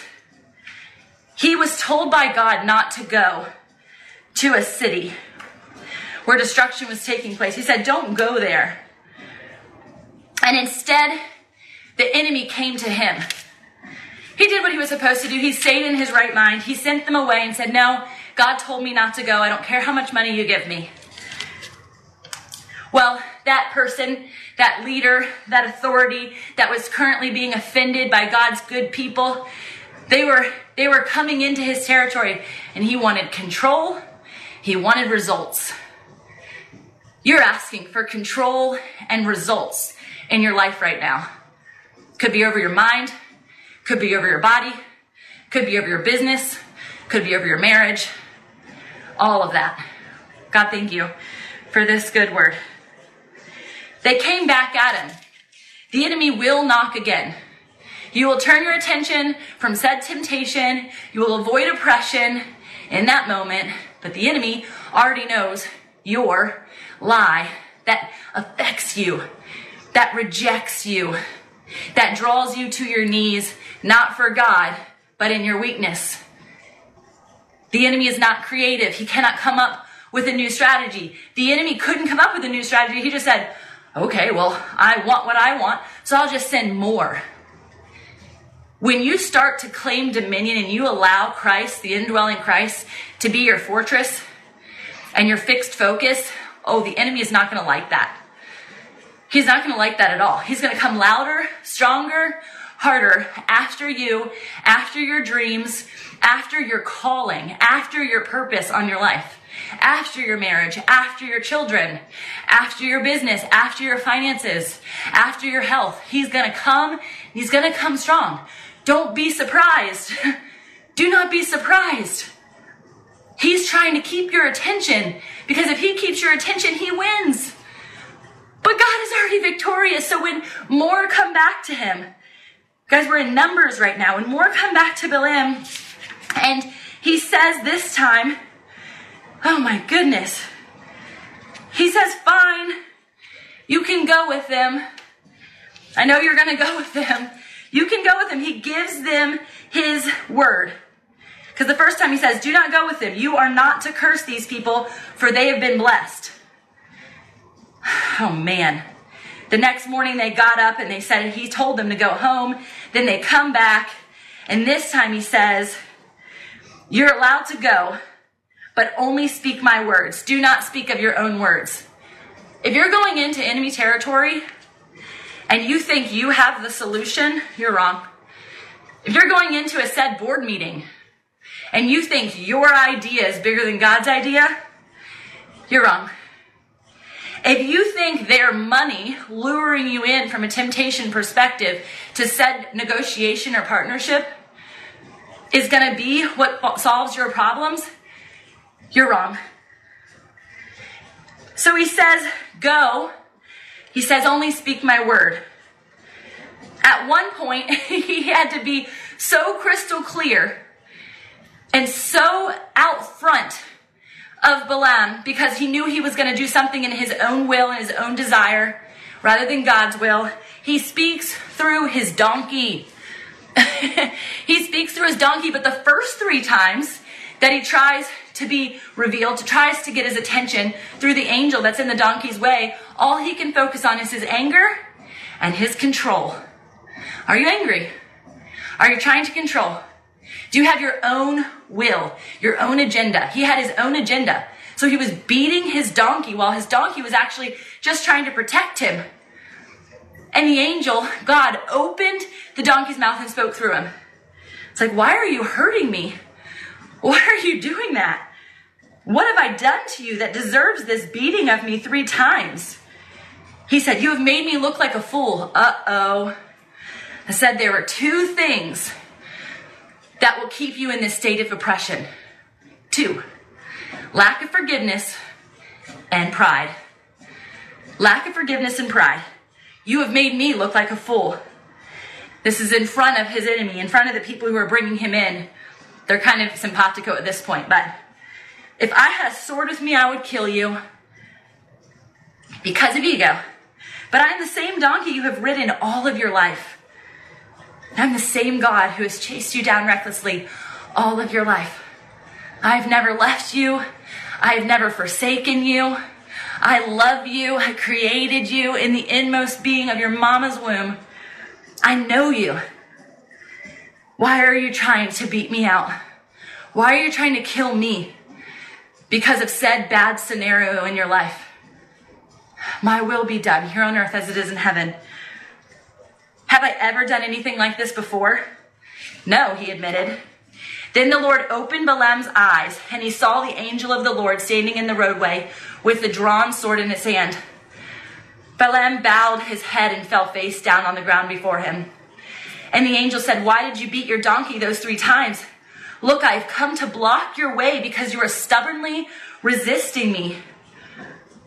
He was told by God not to go to a city where destruction was taking place. He said, Don't go there. And instead, the enemy came to him. He did what he was supposed to do. He stayed in his right mind. He sent them away and said, No, God told me not to go. I don't care how much money you give me. Well, that person, that leader, that authority that was currently being offended by God's good people, they were they were coming into his territory and he wanted control, he wanted results. You're asking for control and results in your life right now. Could be over your mind, could be over your body, could be over your business, could be over your marriage, all of that. God, thank you for this good word. They came back at him. The enemy will knock again. You will turn your attention from said temptation. You will avoid oppression in that moment. But the enemy already knows your lie that affects you, that rejects you, that draws you to your knees, not for God, but in your weakness. The enemy is not creative. He cannot come up with a new strategy. The enemy couldn't come up with a new strategy. He just said, okay, well, I want what I want, so I'll just send more. When you start to claim dominion and you allow Christ, the indwelling Christ, to be your fortress and your fixed focus, oh, the enemy is not going to like that. He's not going to like that at all. He's going to come louder, stronger, harder after you, after your dreams, after your calling, after your purpose on your life after your marriage, after your children, after your business, after your finances, after your health. He's going to come. He's going to come strong. Don't be surprised. Do not be surprised. He's trying to keep your attention because if he keeps your attention, he wins. But God is already victorious. So when more come back to him, guys, we're in numbers right now. When more come back to Balaam, and he says this time, Oh my goodness. He says, Fine, you can go with them. I know you're going to go with them. You can go with them. He gives them his word. Because the first time he says, Do not go with them. You are not to curse these people, for they have been blessed. Oh man. The next morning they got up and they said he told them to go home. Then they come back, and this time he says, You're allowed to go, but only speak my words. Do not speak of your own words. If you're going into enemy territory and you think you have the solution, you're wrong. If you're going into a said board meeting and you think your idea is bigger than God's idea, you're wrong. If you think their money luring you in from a temptation perspective to said negotiation or partnership is going to be what solves your problems, you're wrong. So he says, Go. He says, Only speak my word. At one point, he had to be so crystal clear and so out front of Balaam because he knew he was going to do something in his own will and his own desire rather than God's will. He speaks through his donkey. he speaks through his donkey, but the first three times that he tries to be revealed, to tries to get his attention through the angel that's in the donkey's way, all he can focus on is his anger and his control. Are you angry? Are you trying to control? Do you have your own will, your own agenda? He had his own agenda. So he was beating his donkey while his donkey was actually just trying to protect him. And the angel, God, opened the donkey's mouth and spoke through him. It's like, why are you hurting me? Why are you doing that? What have I done to you that deserves this beating of me three times? He said, You have made me look like a fool. Uh oh. I said, There are two things that will keep you in this state of oppression. Two, lack of forgiveness and pride. Lack of forgiveness and pride. You have made me look like a fool. This is in front of his enemy, in front of the people who are bringing him in. They're kind of simpatico at this point, but if I had a sword with me, I would kill you because of ego. But I am the same donkey you have ridden all of your life. I'm the same God who has chased you down recklessly all of your life. I've never left you. I have never forsaken you. I love you. I created you in the inmost being of your mama's womb. I know you. Why are you trying to beat me out? Why are you trying to kill me because of said bad scenario in your life? My will be done here on earth as it is in heaven. Have I ever done anything like this before? No, he admitted. Then the Lord opened Balaam's eyes, and he saw the angel of the Lord standing in the roadway with the drawn sword in his hand. Balaam bowed his head and fell face down on the ground before him. And the angel said, Why did you beat your donkey those three times? Look, I've come to block your way because you are stubbornly resisting me.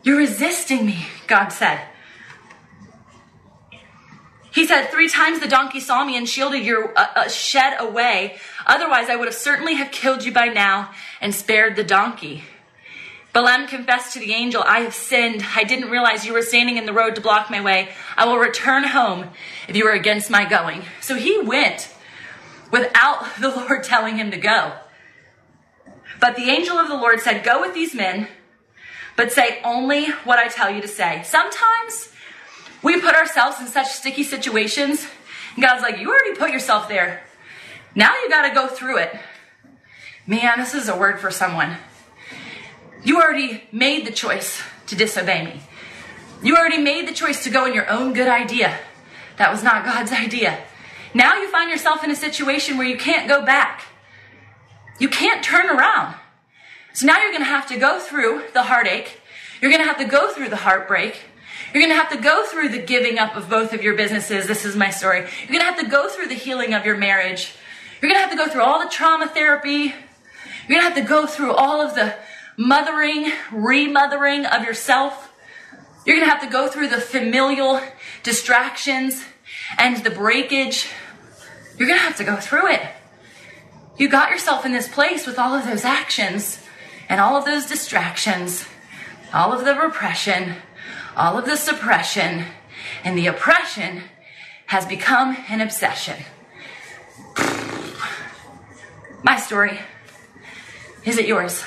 You're resisting me, God said. He said, Three times the donkey saw me and shielded your uh, uh, shed away. Otherwise, I would have certainly have killed you by now and spared the donkey. Balaam confessed to the angel, I have sinned. I didn't realize you were standing in the road to block my way. I will return home if you are against my going. So he went without the Lord telling him to go. But the angel of the Lord said, Go with these men, but say only what I tell you to say. Sometimes we put ourselves in such sticky situations, and God's like, You already put yourself there. Now you got to go through it. Man, this is a word for someone. You already made the choice to disobey me. You already made the choice to go in your own good idea. That was not God's idea. Now you find yourself in a situation where you can't go back. You can't turn around. So now you're going to have to go through the heartache. You're going to have to go through the heartbreak. You're going to have to go through the giving up of both of your businesses. This is my story. You're going to have to go through the healing of your marriage. You're going to have to go through all the trauma therapy. You're going to have to go through all of the mothering, remothering of yourself. You're going to have to go through the familial distractions and the breakage. You're going to have to go through it. You got yourself in this place with all of those actions and all of those distractions, all of the repression, all of the suppression, and the oppression has become an obsession. My story. Is it yours?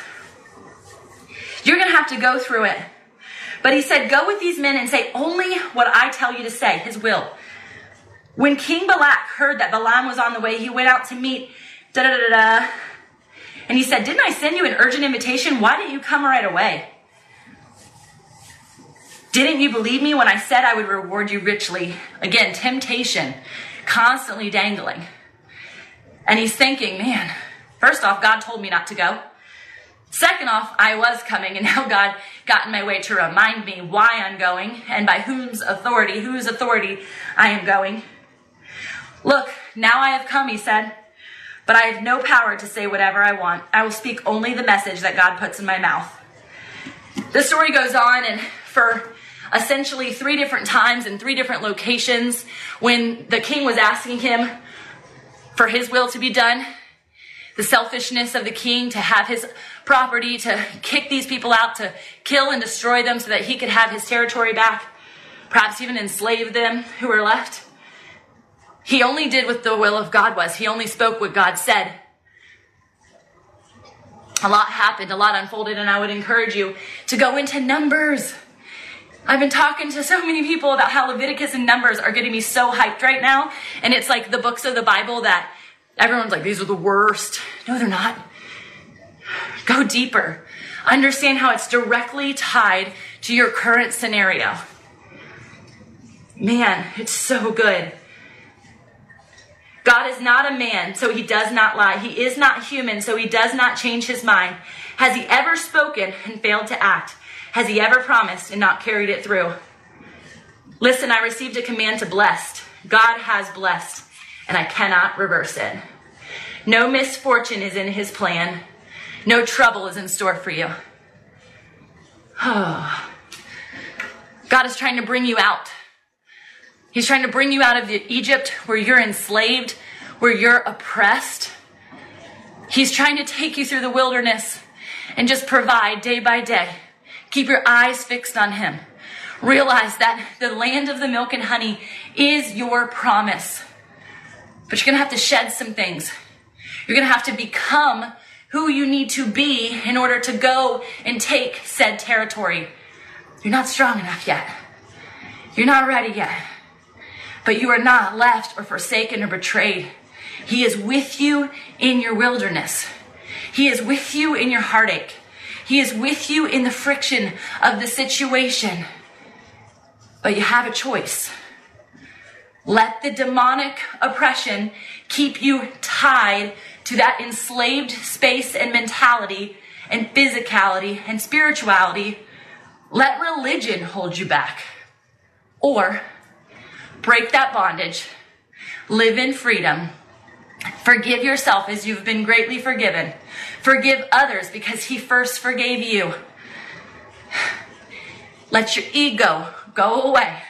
You're going to have to go through it. But he said, Go with these men and say only what I tell you to say, his will. When King Balak heard that Balaam was on the way, he went out to meet da da da da. And he said, Didn't I send you an urgent invitation? Why didn't you come right away? Didn't you believe me when I said I would reward you richly? Again, temptation, constantly dangling. And he's thinking, man, first off, God told me not to go. Second off, I was coming, and now God got in my way to remind me why I'm going and by whose authority, whose authority I am going. Look, now I have come, he said, but I have no power to say whatever I want. I will speak only the message that God puts in my mouth. The story goes on, and for essentially three different times in three different locations, when the king was asking him for his will to be done, the selfishness of the king to have his property, to kick these people out, to kill and destroy them so that he could have his territory back, perhaps even enslave them who were left. He only did what the will of God was. He only spoke what God said. A lot happened, a lot unfolded, and I would encourage you to go into Numbers. I've been talking to so many people about how Leviticus and Numbers are getting me so hyped right now. And it's like the books of the Bible that everyone's like, these are the worst. No, they're not. Go deeper. Understand how it's directly tied to your current scenario. Man, it's so good. God is not a man, so he does not lie. He is not human, so he does not change his mind. Has he ever spoken and failed to act? Has he ever promised and not carried it through? Listen, I received a command to bless. God has blessed, and I cannot reverse it. No misfortune is in his plan. No trouble is in store for you. Oh. God is trying to bring you out. He's trying to bring you out of Egypt where you're enslaved, where you're oppressed. He's trying to take you through the wilderness and just provide day by day. Keep your eyes fixed on Him. Realize that the land of the milk and honey is your promise. But you're going to have to shed some things. You're going to have to become who you need to be in order to go and take said territory. You're not strong enough yet. You're not ready yet. But you are not left or forsaken or betrayed. He is with you in your wilderness. He is with you in your heartache. He is with you in the friction of the situation. But you have a choice. Let the demonic oppression keep you tied to that enslaved space and mentality and physicality and spirituality. Let religion hold you back. Or break that bondage, live in freedom, forgive yourself as you've been greatly forgiven, forgive others because He first forgave you. Let your ego go away.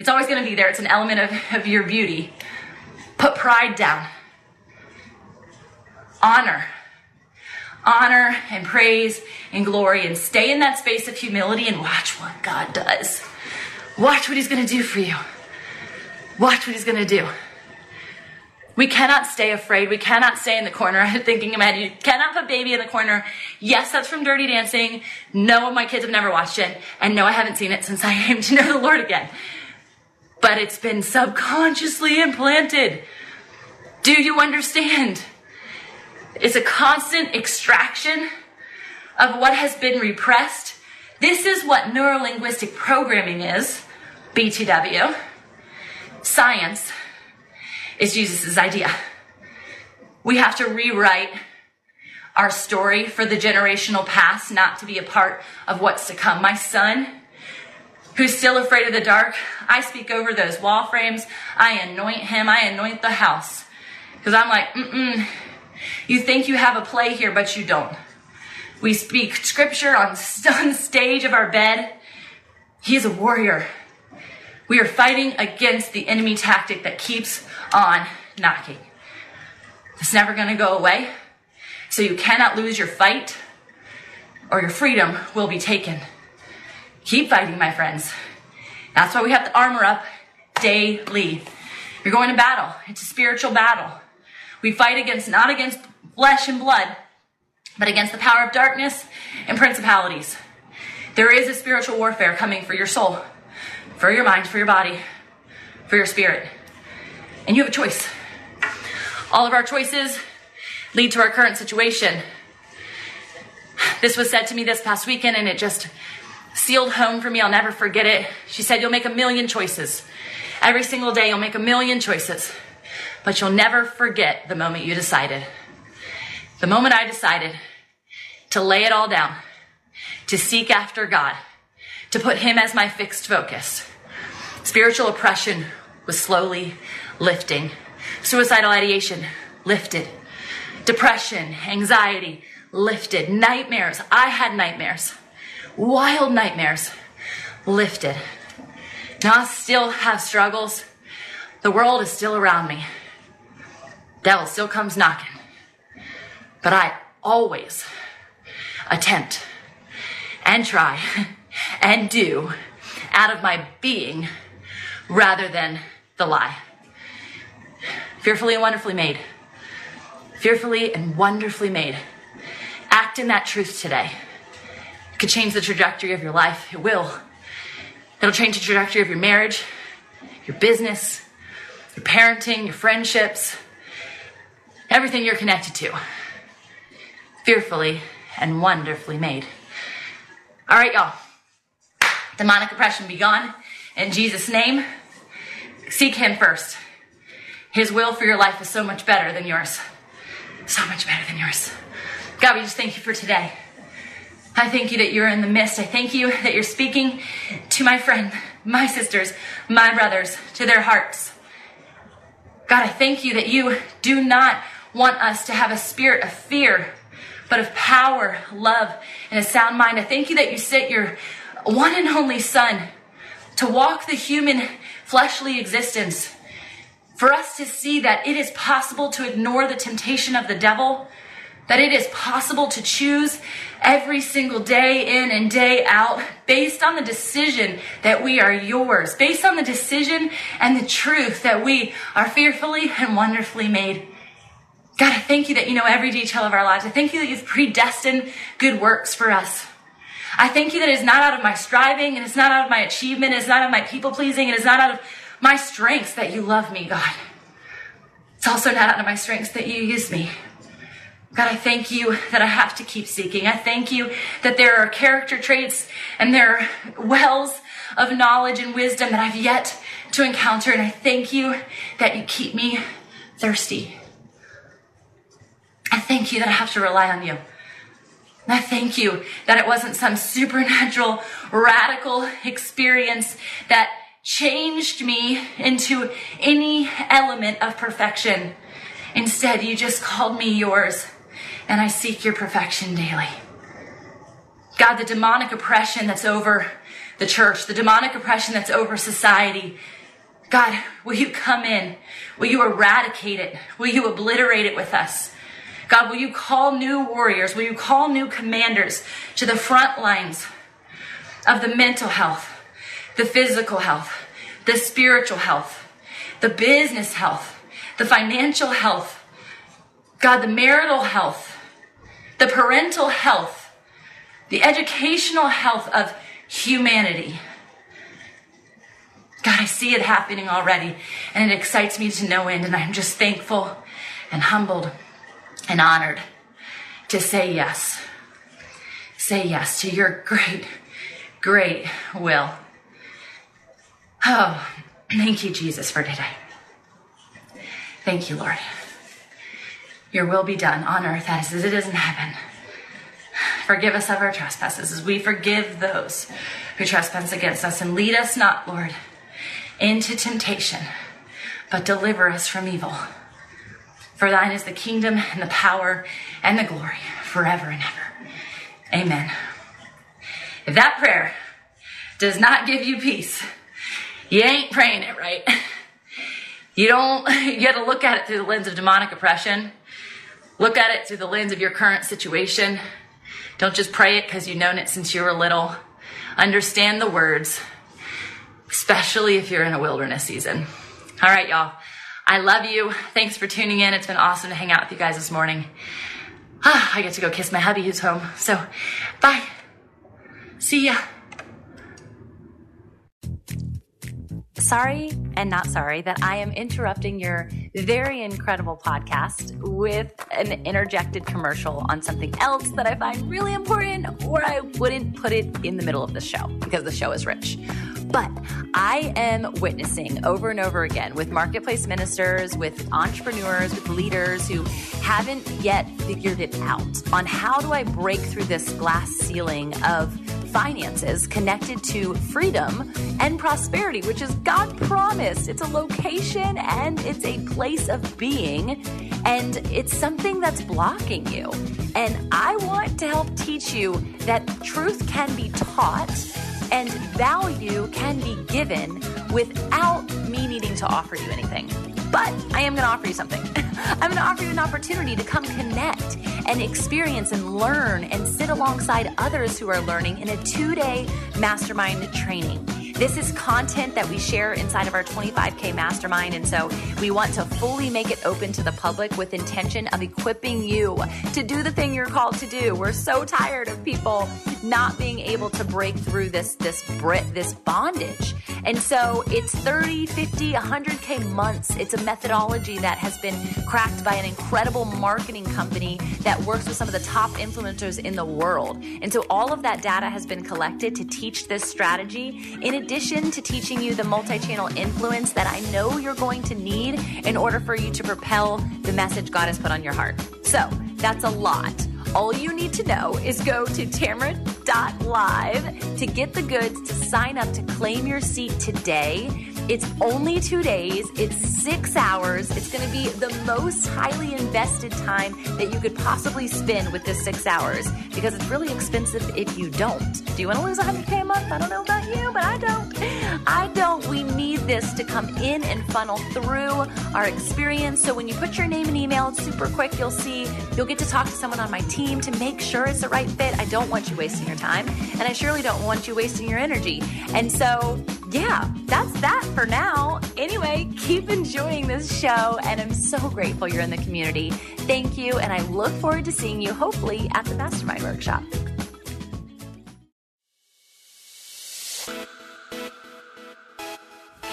It's always going to be there, it's an element of, of your beauty. Put pride down honor. Honor and praise and glory and stay in that space of humility and watch what God does. Watch what He's going to do for you. Watch what He's going to do. We cannot stay afraid. We cannot stay in the corner thinking head, you cannot put baby in the corner. Yes, that's from Dirty Dancing. No, my kids have never watched it. And no, I haven't seen it since I came to know the Lord again. But it's been subconsciously implanted. Do you understand? It's a constant extraction of what has been repressed. This is what neurolinguistic programming is, BTW. Science is Jesus' idea. We have to rewrite our story for the generational past not to be a part of what's to come. My son, who's still afraid of the dark, I speak over those wall frames. I anoint him. I anoint the house. Because I'm like, mm-mm, you think you have a play here, but you don't. We speak scripture on, on stage of our bed. He is a warrior. We are fighting against the enemy tactic that keeps on knocking. It's never going to go away. So you cannot lose your fight or your freedom will be taken. Keep fighting, my friends. That's why we have to armor up daily. You're going to battle. It's a spiritual battle. We fight against, not against flesh and blood, but against the power of darkness and principalities. There is a spiritual warfare coming for your soul, for your mind, for your body, for your spirit. And you have a choice. All of our choices lead to our current situation. This was said to me this past weekend and it just sealed home for me. I'll never forget it. She said, You'll make a million choices. Every single day, you'll make a million choices, but you'll never forget the moment you decided. The moment I decided to lay it all down, to seek after God, to put Him as my fixed focus. Spiritual oppression was slowly lifting. Suicidal ideation lifted. Depression, anxiety lifted. Nightmares. I had nightmares. Wild nightmares lifted. Now I still have struggles. The world is still around me. Devil still comes knocking. But I always attempt and try and do out of my being rather than the lie. Fearfully and wonderfully made. Fearfully and wonderfully made. Act in that truth today. It could change the trajectory of your life. It will. It'll change the trajectory of your marriage, your business, your parenting, your friendships, everything you're connected to. Fearfully and wonderfully made. All right, y'all. Demonic oppression be gone. In Jesus' name, seek Him first. His will for your life is so much better than yours. So much better than yours. God, we just thank you for today. I thank you that you're in the midst. I thank you that you're speaking to my friend, my sisters, my brothers, to their hearts. God, I thank you that you do not want us to have a spirit of fear, but of power, love, and a sound mind. I thank you that you sent your one and only Son to walk the human fleshly existence for us to see that it is possible to ignore the temptation of the devil, that it is possible to choose every single day in and day out based on the decision that we are yours, based on the decision and the truth that we are fearfully and wonderfully made. God, I thank you that you know every detail of our lives. I thank you that you've predestined good works for us. I thank you that it's not out of my striving and it's not out of my achievement, it's not out of my people pleasing, and it's not out of my strengths that you love me, God. It's also not out of my strengths that you use me. God, I thank you that I have to keep seeking. I thank you that there are character traits and there are wells of knowledge and wisdom that I've yet to encounter. And I thank you that you keep me thirsty. I thank you that I have to rely on you. I thank you that it wasn't some supernatural, radical experience that changed me into any element of perfection. Instead, you just called me yours, and I seek your perfection daily. God, the demonic oppression that's over the church, the demonic oppression that's over society, God, will you come in? Will you eradicate it? Will you obliterate it with us? God, will you call new warriors? Will you call new commanders to the front lines of the mental health, the physical health, the spiritual health, the business health, the financial health, God, the marital health, the parental health, the educational health of humanity. God, I see it happening already, and it excites me to no end, and I'm just thankful and humbled and honored to say yes. Say yes to your great, great will. Oh, thank you, Jesus, for today. Thank you, Lord. Your will be done on earth as it is in heaven. Forgive us of our trespasses as we forgive those who trespass against us. And lead us not, Lord, into temptation, but deliver us from evil. For thine is the kingdom and the power and the glory forever and ever. Amen. If that prayer does not give you peace, you ain't praying it right. You don't, you got to look at it through the lens of demonic oppression. Look at it through the lens of your current situation. Don't just pray it because you've known it since you were little. Understand the words, especially if you're in a wilderness season. All right, y'all. I love you. Thanks for tuning in. It's been awesome to hang out with you guys this morning. Ah, I get to go kiss my hubby who's home. So, bye. See ya. Sorry and not sorry that I am interrupting your very incredible podcast with an interjected commercial on something else that I find really important, or I wouldn't put it in the middle of the show because the show is rich. But I am witnessing over and over again with marketplace ministers, with entrepreneurs, with leaders who haven't yet figured it out on how do I break through this glass ceiling of finances connected to freedom and prosperity, which is God promised. It's a location and it's a place of being, and it's something that's blocking you. And I want to help teach you that truth can be taught and value can be given without me needing to offer you anything. But I am going to offer you something. I'm going to offer you an opportunity to come connect and experience and learn and sit alongside others who are learning in a two day mastermind training. This is content that we share inside of our 25K mastermind. And so we want to fully make it open to the public with intention of equipping you to do the thing you're called to do. We're so tired of people not being able to break through this, this Brit, this bondage. And so it's 30, 50, 100K months. It's a methodology that has been cracked by an incredible marketing company that works with some of the top influencers in the world. And so all of that data has been collected to teach this strategy in addition to teaching you the multi channel influence that I know you're going to need in order for you to propel the message God has put on your heart. So that's a lot. All you need to know is go to tamra.live to get the goods, to sign up, to claim your seat today. It's only two days, it's six hours. It's going to be the most highly invested time that you could possibly spend with this six hours because it's really expensive if you don't. Do you want to lose 100K a month? I don't know about you, but I don't. I don't. We need this to come in and funnel through our experience. So when you put your name and email, it's super quick. You'll see, you'll get to talk to someone on my team to make sure it's the right fit. I don't want you wasting your time, and I surely don't want you wasting your energy. And so, yeah, that's that for now. Anyway, keep enjoying this show, and I'm so grateful you're in the community. Thank you, and I look forward to seeing you hopefully at the Mastermind Workshop.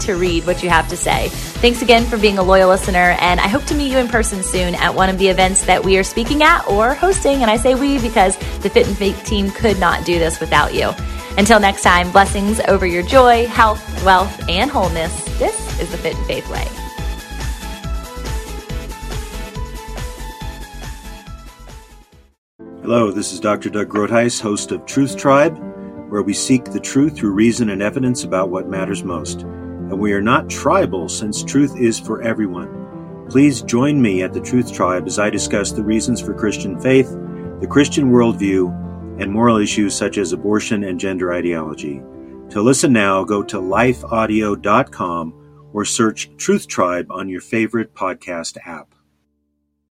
to read what you have to say. Thanks again for being a loyal listener, and I hope to meet you in person soon at one of the events that we are speaking at or hosting. And I say we because the Fit and Faith team could not do this without you. Until next time, blessings over your joy, health, wealth, and wholeness. This is the Fit and Faith Way. Hello, this is Dr. Doug Groothuis, host of Truth Tribe, where we seek the truth through reason and evidence about what matters most. And we are not tribal, since truth is for everyone. Please join me at the Truth Tribe as I discuss the reasons for Christian faith, the Christian worldview, and moral issues such as abortion and gender ideology. To listen now, go to lifeaudio.com or search Truth Tribe on your favorite podcast app.